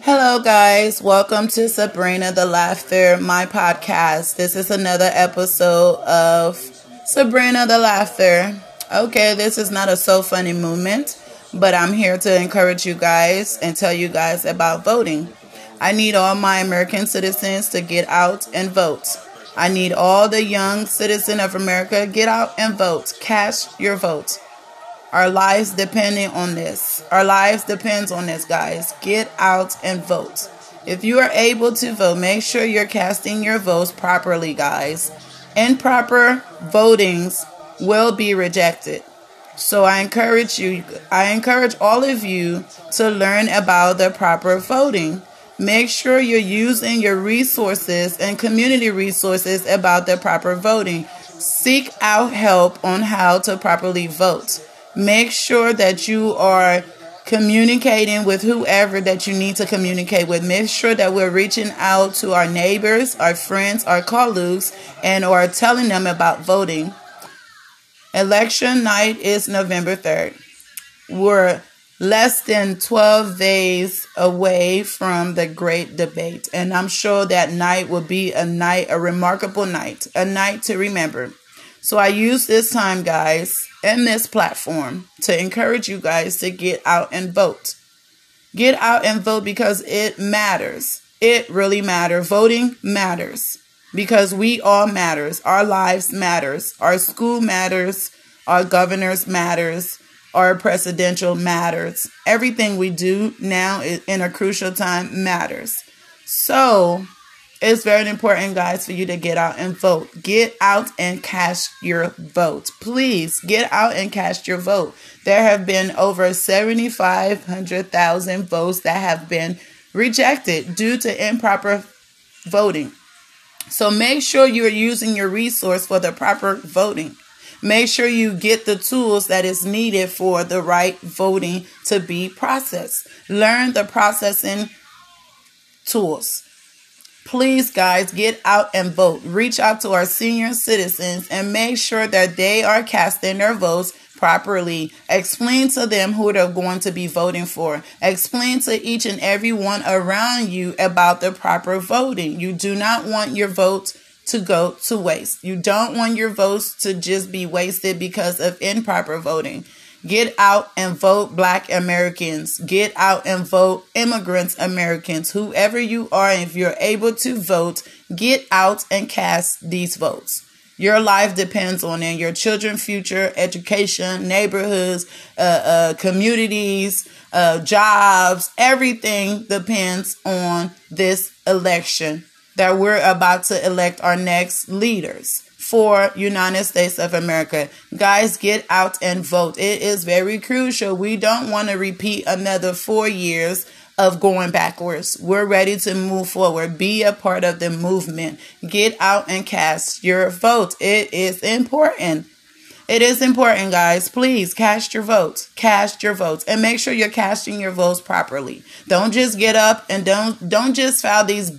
Hello, guys. Welcome to Sabrina the Laughter, my podcast. This is another episode of Sabrina the Laughter. Okay, this is not a so funny movement, but I'm here to encourage you guys and tell you guys about voting. I need all my American citizens to get out and vote. I need all the young citizen of America get out and vote. Cast your vote. Our lives depending on this. Our lives depends on this, guys. Get out and vote. If you are able to vote, make sure you're casting your votes properly, guys. Improper votings will be rejected. So I encourage you, I encourage all of you to learn about the proper voting. Make sure you're using your resources and community resources about the proper voting. Seek out help on how to properly vote. Make sure that you are communicating with whoever that you need to communicate with. Make sure that we're reaching out to our neighbors, our friends, our colleagues, and or telling them about voting. Election night is November 3rd. We're less than 12 days away from the great debate, and I'm sure that night will be a night, a remarkable night, a night to remember. So I use this time, guys, and this platform to encourage you guys to get out and vote. Get out and vote because it matters. It really matters. Voting matters because we all matters. Our lives matters. Our school matters. Our governors matters. Our presidential matters. Everything we do now in a crucial time matters. So it's very important, guys, for you to get out and vote. Get out and cast your vote. Please get out and cast your vote. There have been over 7,500,000 votes that have been rejected due to improper voting. So make sure you're using your resource for the proper voting. Make sure you get the tools that is needed for the right voting to be processed. Learn the processing tools. Please, guys, get out and vote. Reach out to our senior citizens and make sure that they are casting their votes properly. Explain to them who they're going to be voting for. Explain to each and every one around you about the proper voting. You do not want your vote to go to waste. You don't want your votes to just be wasted because of improper voting. Get out and vote black Americans. Get out and vote immigrants Americans. Whoever you are, if you're able to vote, get out and cast these votes. Your life depends on it. Your children's future, education, neighborhoods, uh, uh, communities, uh, jobs, everything depends on this election that we're about to elect our next leaders for United States of America. Guys, get out and vote. It is very crucial. We don't want to repeat another 4 years of going backwards. We're ready to move forward. Be a part of the movement. Get out and cast your vote. It is important. It is important, guys. Please cast your votes. Cast your votes and make sure you're casting your votes properly. Don't just get up and don't don't just file these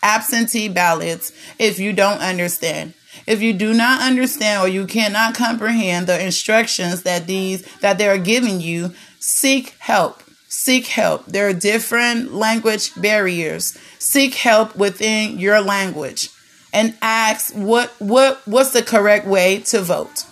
absentee ballots if you don't understand. If you do not understand or you cannot comprehend the instructions that these that they are giving you, seek help. Seek help. There are different language barriers. Seek help within your language and ask what what what's the correct way to vote.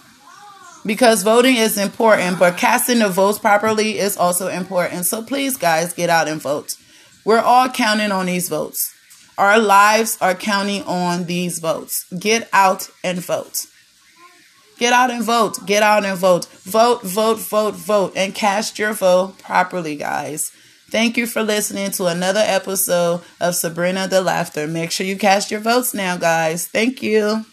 Because voting is important, but casting the votes properly is also important. So please guys, get out and vote. We're all counting on these votes. Our lives are counting on these votes. Get out and vote. Get out and vote. Get out and vote. Vote, vote, vote, vote, and cast your vote properly, guys. Thank you for listening to another episode of Sabrina the Laughter. Make sure you cast your votes now, guys. Thank you.